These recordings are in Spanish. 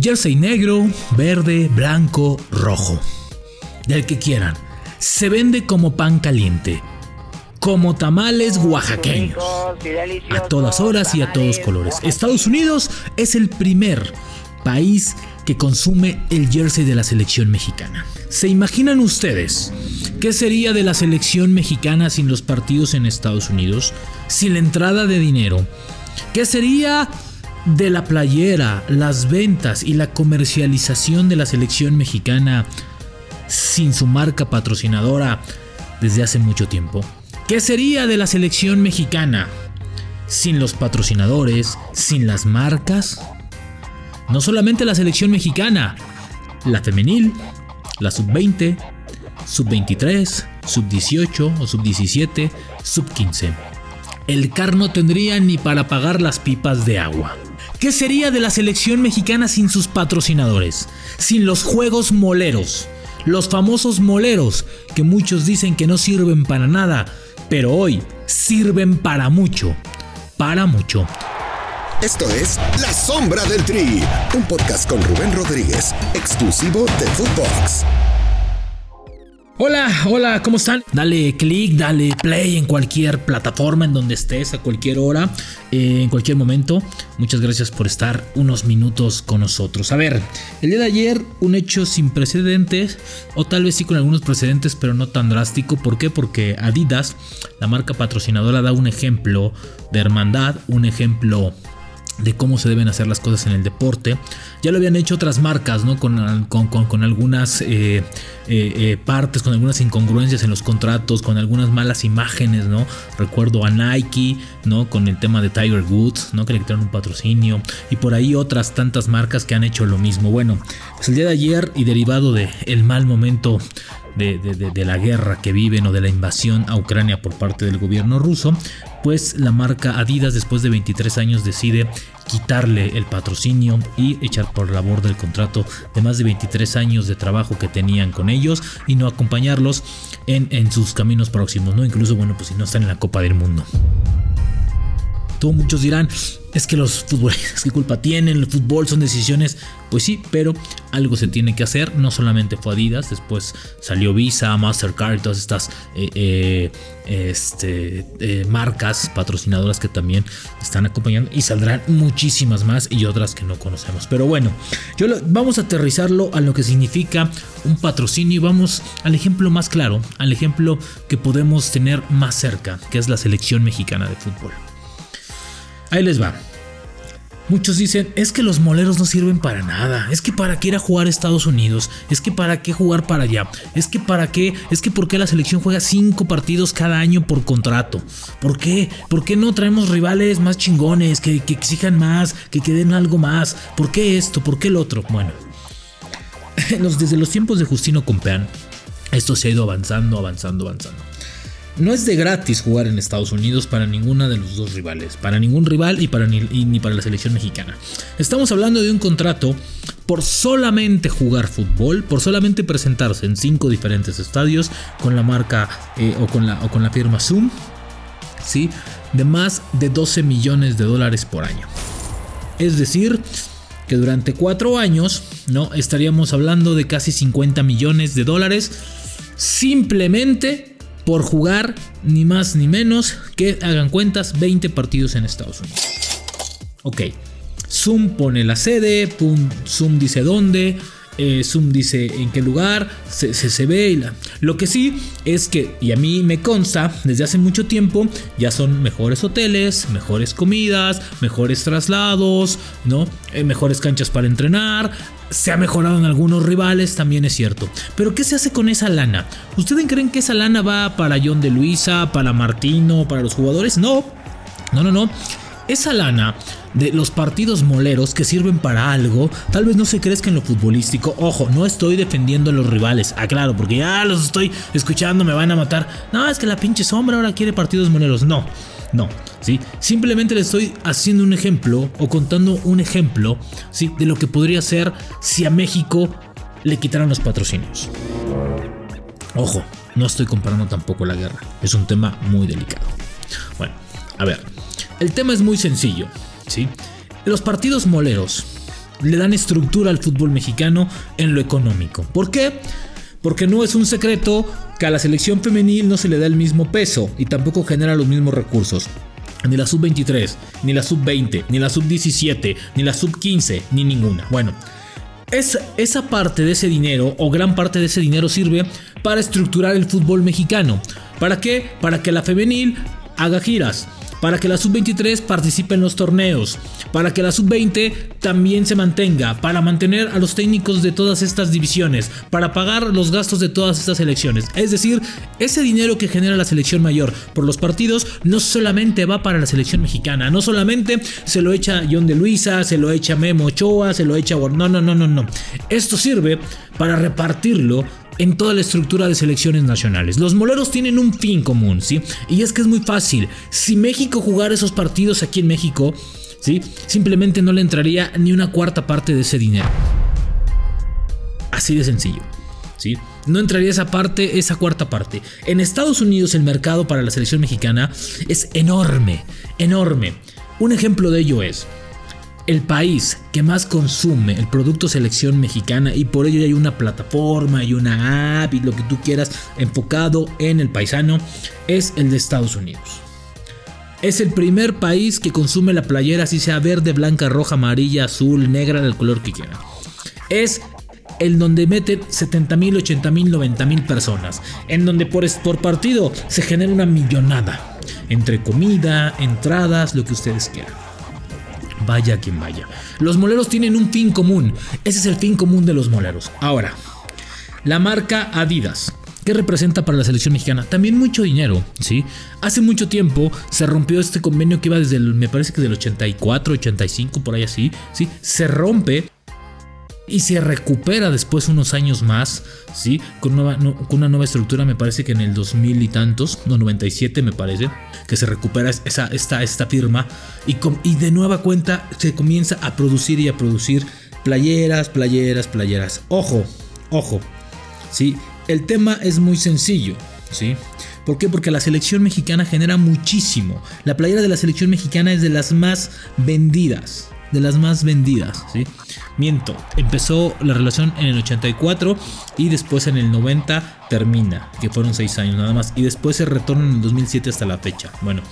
Jersey negro, verde, blanco, rojo. Del que quieran. Se vende como pan caliente. Como tamales oaxaqueños. A todas horas y a todos colores. Estados Unidos es el primer país que consume el jersey de la selección mexicana. ¿Se imaginan ustedes qué sería de la selección mexicana sin los partidos en Estados Unidos? Sin la entrada de dinero. ¿Qué sería de la playera, las ventas y la comercialización de la selección mexicana sin su marca patrocinadora desde hace mucho tiempo? ¿Qué sería de la selección mexicana sin los patrocinadores, sin las marcas? No solamente la selección mexicana, la femenil, la sub-20, sub-23, sub-18 o sub-17, sub-15. El CAR no tendría ni para pagar las pipas de agua. ¿Qué sería de la selección mexicana sin sus patrocinadores? Sin los juegos moleros. Los famosos moleros, que muchos dicen que no sirven para nada, pero hoy sirven para mucho. Para mucho. Esto es La Sombra del Tri, un podcast con Rubén Rodríguez, exclusivo de Footbox. Hola, hola, ¿cómo están? Dale click, dale play en cualquier plataforma en donde estés, a cualquier hora, eh, en cualquier momento. Muchas gracias por estar unos minutos con nosotros. A ver, el día de ayer un hecho sin precedentes, o tal vez sí con algunos precedentes, pero no tan drástico. ¿Por qué? Porque Adidas, la marca patrocinadora, da un ejemplo de hermandad, un ejemplo de cómo se deben hacer las cosas en el deporte. Ya lo habían hecho otras marcas, ¿no? Con, con, algunas eh, eh, eh, partes, con algunas incongruencias en los contratos, con algunas malas imágenes, ¿no? Recuerdo a Nike, ¿no? Con el tema de Tiger Woods, ¿no? Que le quitaron un patrocinio. Y por ahí otras tantas marcas que han hecho lo mismo. Bueno, pues el día de ayer y derivado del el mal momento de, la guerra que viven o de la invasión a Ucrania por parte del gobierno ruso, pues la marca Adidas después de 23 años decide quitarle el patrocinio y echar por la borda el contrato de más de 23 años de trabajo que tenían con ellos y no acompañarlos en, en sus caminos próximos, ¿no? Incluso, bueno, pues si no están en la Copa del Mundo. Muchos dirán, es que los futbolistas, ¿qué culpa tienen? El fútbol son decisiones. Pues sí, pero algo se tiene que hacer. No solamente fue Adidas, después salió Visa, Mastercard, todas estas eh, eh, este, eh, marcas patrocinadoras que también están acompañando. Y saldrán muchísimas más y otras que no conocemos. Pero bueno, yo vamos a aterrizarlo a lo que significa un patrocinio y vamos al ejemplo más claro, al ejemplo que podemos tener más cerca, que es la selección mexicana de fútbol. Ahí les va. Muchos dicen, es que los moleros no sirven para nada, es que para qué ir a jugar a Estados Unidos, es que para qué jugar para allá, es que para qué, es que por qué la selección juega cinco partidos cada año por contrato, ¿por qué? ¿Por qué no traemos rivales más chingones, que, que exijan más, que queden algo más? ¿Por qué esto? ¿Por qué el otro? Bueno, desde los tiempos de Justino Compeán, esto se ha ido avanzando, avanzando, avanzando. No es de gratis jugar en Estados Unidos para ninguna de los dos rivales, para ningún rival y, para ni, para la selección mexicana. Estamos hablando de un contrato por solamente jugar fútbol, por solamente presentarse en cinco diferentes estadios con la marca eh, o, con la, o con la firma Zoom, ¿sí? de más de 12 millones de dólares por año. Es decir, que durante cuatro años ¿no? estaríamos hablando de casi 50 millones de dólares simplemente por jugar ni más ni menos que hagan cuentas 20 partidos en Estados Unidos. Ok, Zoom pone la sede, Zoom dice dónde, eh, Zoom dice en qué lugar, se, ve. Y la... Lo que sí es que, y a mí me consta, desde hace mucho tiempo ya son mejores hoteles, mejores comidas, mejores traslados, ¿no? Eh, mejores canchas para entrenar, se ha mejorado en algunos rivales, también es cierto. Pero ¿qué se hace con esa lana? ¿Ustedes creen que esa lana va para John de Luisa, para Martino, para los jugadores? No, no, no, no. Esa lana de los partidos moleros que sirven para algo, tal vez no se crezca en lo futbolístico. Ojo, no estoy defendiendo a los rivales, aclaro, porque ya los estoy escuchando, me van a matar. No, es que la pinche sombra ahora quiere partidos moleros. No, no, ¿sí? Simplemente le estoy haciendo un ejemplo o contando un ejemplo, ¿sí? De lo que podría ser si a México le quitaran los patrocinios. Ojo, no estoy comparando tampoco la guerra, es un tema muy delicado. Bueno, a ver, el tema es muy sencillo, ¿sí? Los partidos moleros le dan estructura al fútbol mexicano en lo económico. ¿Por qué? Porque no es un secreto que a la selección femenil no se le da el mismo peso y tampoco genera los mismos recursos. Ni la sub-23, ni la sub-20, ni la sub-17, ni la sub-15, ni ninguna. Bueno, esa parte de ese dinero o gran parte de ese dinero sirve para estructurar el fútbol mexicano. ¿Para qué? Para que la femenil haga giras, para que la sub-23 participe en los torneos, para que la sub-20 también se mantenga, para mantener a los técnicos de todas estas divisiones, para pagar los gastos de todas estas elecciones. Es decir, ese dinero que genera la selección mayor por los partidos no solamente va para la selección mexicana, no solamente se lo echa John de Luisa, se lo echa Memo Ochoa, se lo echa... No, no, no, no, no. Esto sirve para repartirlo en toda la estructura de selecciones nacionales. Los moleros tienen un fin común, ¿sí? Y es que es muy fácil. Si México jugara esos partidos aquí en México, ¿sí? Simplemente no le entraría ni una cuarta parte de ese dinero. Así de sencillo, ¿sí? No entraría esa parte, esa cuarta parte. En Estados Unidos el mercado para la selección mexicana es enorme, enorme. Un ejemplo de ello es, el país que más consume el producto selección mexicana y por ello hay una plataforma y una app y lo que tú quieras enfocado en el paisano es el de Estados Unidos. Es el primer país que consume la playera, así sea verde, blanca, roja, amarilla, azul, negra, del color que quiera. Es el donde meten 70 mil, 80 mil, 90 mil personas. En donde por, por partido se genera una millonada. Entre comida, entradas, lo que ustedes quieran vaya quien vaya. Los moleros tienen un fin común. Ese es el fin común de los moleros. Ahora, la marca Adidas. ¿Qué representa para la selección mexicana? También mucho dinero, ¿sí? Hace mucho tiempo se rompió este convenio que iba desde el, me parece que del 84, 85, por ahí así, ¿sí? Se rompe y se recupera después unos años más, ¿sí? Con, una nueva estructura, me parece que en el 2000 y tantos, no, 97 me parece, que se recupera esa, esta, esta firma y, y de nueva cuenta se comienza a producir y a producir playeras, playeras, playeras. Ojo, ojo, ¿sí? El tema es muy sencillo, ¿sí? ¿Por qué? Porque la selección mexicana genera muchísimo. La playera de la selección mexicana es de las más vendidas, de las más vendidas, ¿sí? Miento, empezó la relación en el 84 y después en el 90 termina, que fueron 6 años nada más, y después se retorna en el 2007 hasta la fecha. Bueno,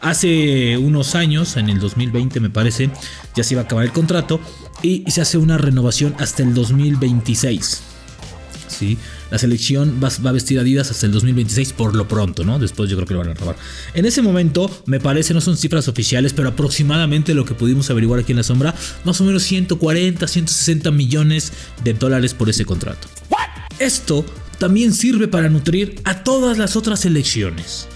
hace unos años, en el 2020 me parece, ya se iba a acabar el contrato y se hace una renovación hasta el 2026. ¿Sí? La selección va, a vestir Adidas hasta el 2026 por lo pronto, ¿no? Después yo creo que lo van a robar. En ese momento, me parece, no son cifras oficiales, pero aproximadamente lo que pudimos averiguar aquí en la sombra, más o menos 140, 160 millones de dólares por ese contrato. Esto también sirve para nutrir a todas las otras selecciones.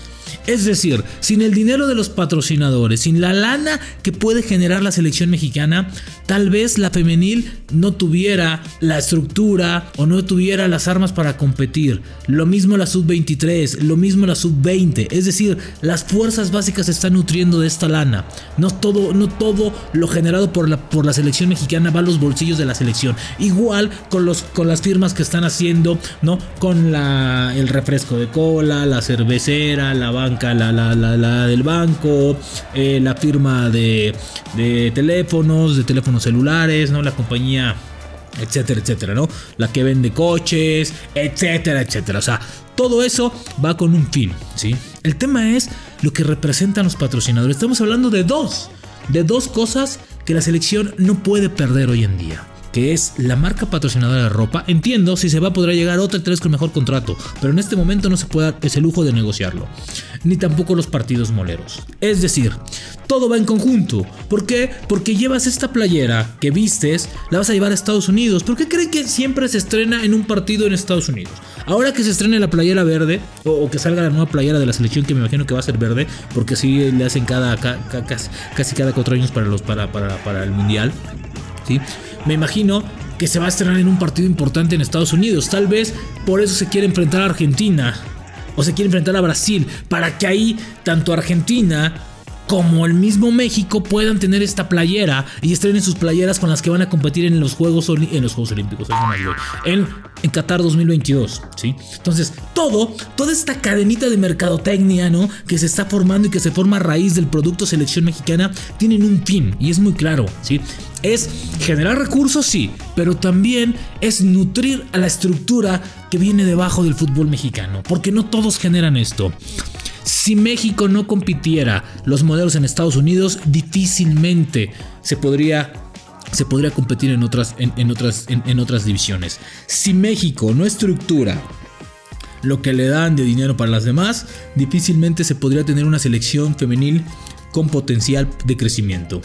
Es decir, sin el dinero de los patrocinadores, sin la lana que puede generar la selección mexicana, tal vez la femenil no tuviera la estructura o no tuviera las armas para competir. Lo mismo la sub-23, lo mismo la sub-20. Es decir, las fuerzas básicas se están nutriendo de esta lana. No todo, no todo lo generado por la, por la selección mexicana va a los bolsillos de la selección. Igual con, los, con las firmas que están haciendo, ¿no? Con la, el refresco de cola, la cervecera, la banca la, del banco, eh, la firma de, de teléfonos, de teléfonos celulares, ¿no? La compañía etcétera, etcétera, ¿no? La que vende coches, etcétera, etcétera. O sea, todo eso va con un fin, ¿sí? El tema es lo que representan los patrocinadores. Estamos hablando de dos, de dos cosas que la selección no puede perder hoy en día que es la marca patrocinadora de ropa, entiendo si se va a poder llegar otra vez con mejor contrato, pero en este momento no se puede dar ese lujo de negociarlo, ni tampoco los partidos moleros. Es decir, todo va en conjunto. ¿Por qué? Porque llevas esta playera que vistes, la vas a llevar a Estados Unidos. ¿Por qué creen que siempre se estrena en un partido en Estados Unidos? Ahora que se estrene la playera verde, o, que salga la nueva playera de la selección, que me imagino que va a ser verde, porque así le hacen cada, casi, cada cuatro años para, los, para, para, para el mundial. ¿sí? Me imagino que se va a estrenar en un partido importante en Estados Unidos. Tal vez por eso se quiere enfrentar a Argentina o se quiere enfrentar a Brasil, para que ahí tanto Argentina como el mismo México puedan tener esta playera y estrenen sus playeras con las que van a competir en los Juegos, en los Juegos Olímpicos, en, en Qatar 2022, ¿sí? Entonces, todo, toda esta cadenita de mercadotecnia, ¿no? Que se está formando y que se forma a raíz del producto selección mexicana, tienen un fin y es muy claro, ¿sí? Es generar recursos, sí, pero también es nutrir a la estructura que viene debajo del fútbol mexicano, porque no todos generan esto. Si México no compitiera los modelos en Estados Unidos, difícilmente se podría se podría competir en otras, en, otras, en, otras divisiones. Si México no estructura lo que le dan de dinero para las demás, difícilmente se podría tener una selección femenil con potencial de crecimiento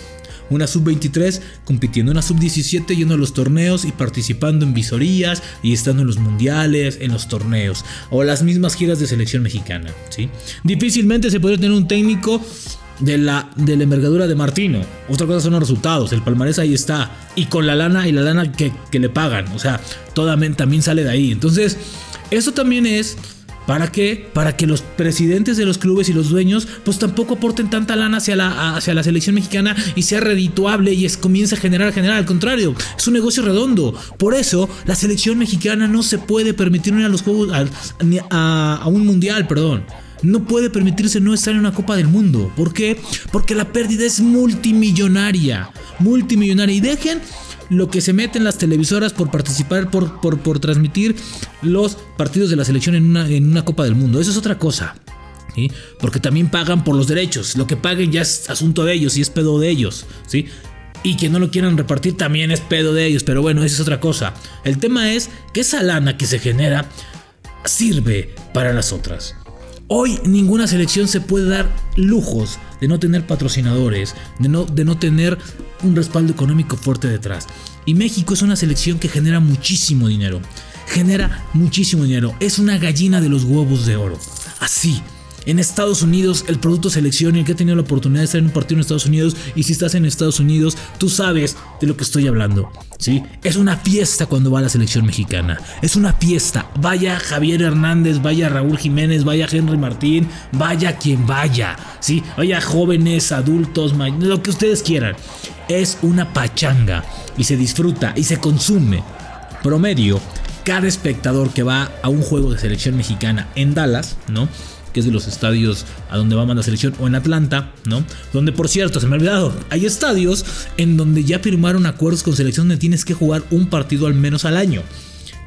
una sub-23 compitiendo en una sub-17 yendo a los torneos y participando en visorías y estando en los mundiales, en los torneos o las mismas giras de selección mexicana. ¿sí? Difícilmente se podría tener un técnico de la, de la envergadura de Martino. Otra cosa son los resultados. El palmarés ahí está. Y con la lana y la lana que, que le pagan. O sea, toda, también sale de ahí. Entonces, eso también es ¿Para qué? Para que los presidentes de los clubes y los dueños pues tampoco aporten tanta lana hacia la, hacia la selección mexicana y sea redituable y es, comience a generar, generar. Al contrario, es un negocio redondo. Por eso la selección mexicana no se puede permitir ir a los juegos, a un mundial, perdón no puede permitirse no estar en una Copa del Mundo. ¿Por qué? Porque la pérdida es multimillonaria. Multimillonaria. Y dejen lo que se mete en las televisoras por participar, por, por, transmitir los partidos de la selección en una, en una Copa del Mundo. Eso es otra cosa. Porque también pagan por los derechos. Lo que paguen ya es asunto de ellos y es pedo de ellos. ¿sí? Y que no lo quieran repartir también es pedo de ellos. Pero bueno, esa es otra cosa. El tema es que esa lana que se genera sirve para las otras. Hoy ninguna selección se puede dar lujos de no tener patrocinadores, de no, de no tener un respaldo económico fuerte detrás. Y México es una selección que genera muchísimo dinero. Genera muchísimo dinero. Es una gallina de los huevos de oro. Así, en Estados Unidos, el producto selección, el que ha tenido la oportunidad de estar en un partido en Estados Unidos, y si estás en Estados Unidos, tú sabes de lo que estoy hablando. ¿sí? Es una fiesta cuando va la selección mexicana. Es una fiesta. Vaya Javier Hernández, vaya Raúl Jiménez, vaya Henry Martín, vaya quien vaya. ¿sí? Vaya jóvenes, adultos, lo que ustedes quieran. Es una pachanga y se disfruta y se consume. Promedio, cada espectador que va a un juego de selección mexicana en Dallas, ¿no? Que es de los estadios a donde va la selección, o en Atlanta, ¿no? Donde, por cierto, se me ha olvidado, hay estadios en donde ya firmaron acuerdos con selección donde tienes que jugar un partido al menos al año,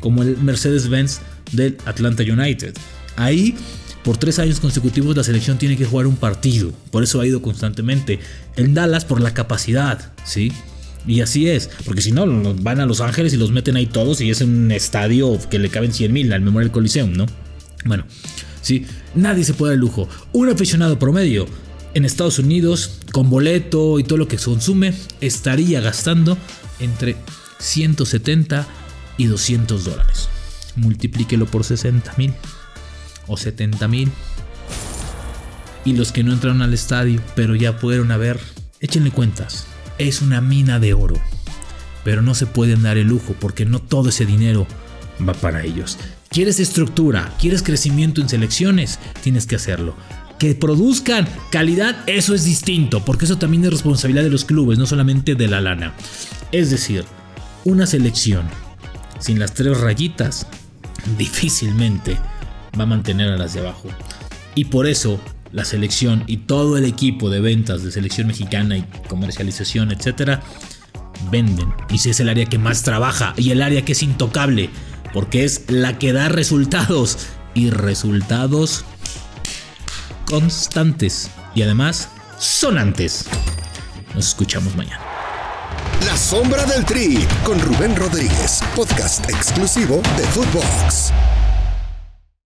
como el Mercedes-Benz del Atlanta United. Ahí, por tres años consecutivos, la selección tiene que jugar un partido, por eso ha ido constantemente. En Dallas, por la capacidad, ¿sí? Y así es, porque si no, van a Los Ángeles y los meten ahí todos y es un estadio que le caben 100 mil al Memorial Coliseum, ¿no? Bueno, sí, nadie se puede dar el lujo. Un aficionado promedio en Estados Unidos, con boleto y todo lo que consume, estaría gastando entre 170 y 200 dólares. Multiplíquelo por 60 mil o 70 mil. Y los que no entraron al estadio, pero ya fueron a ver, échenle cuentas. Es una mina de oro. Pero no se pueden dar el lujo porque no todo ese dinero va para ellos. ¿Quieres estructura? ¿Quieres crecimiento en selecciones? Tienes que hacerlo. Que produzcan calidad, eso es distinto, porque eso también es responsabilidad de los clubes, no solamente de la lana. Es decir, una selección sin las tres rayitas difícilmente va a mantener a las de abajo. Y por eso la selección y todo el equipo de ventas de selección mexicana y comercialización, etcétera, venden. Y si es el área que más trabaja y el área que es intocable porque es la que da resultados y resultados constantes y además sonantes. Nos escuchamos mañana. La sombra del tri con Rubén Rodríguez, podcast exclusivo de Footbox.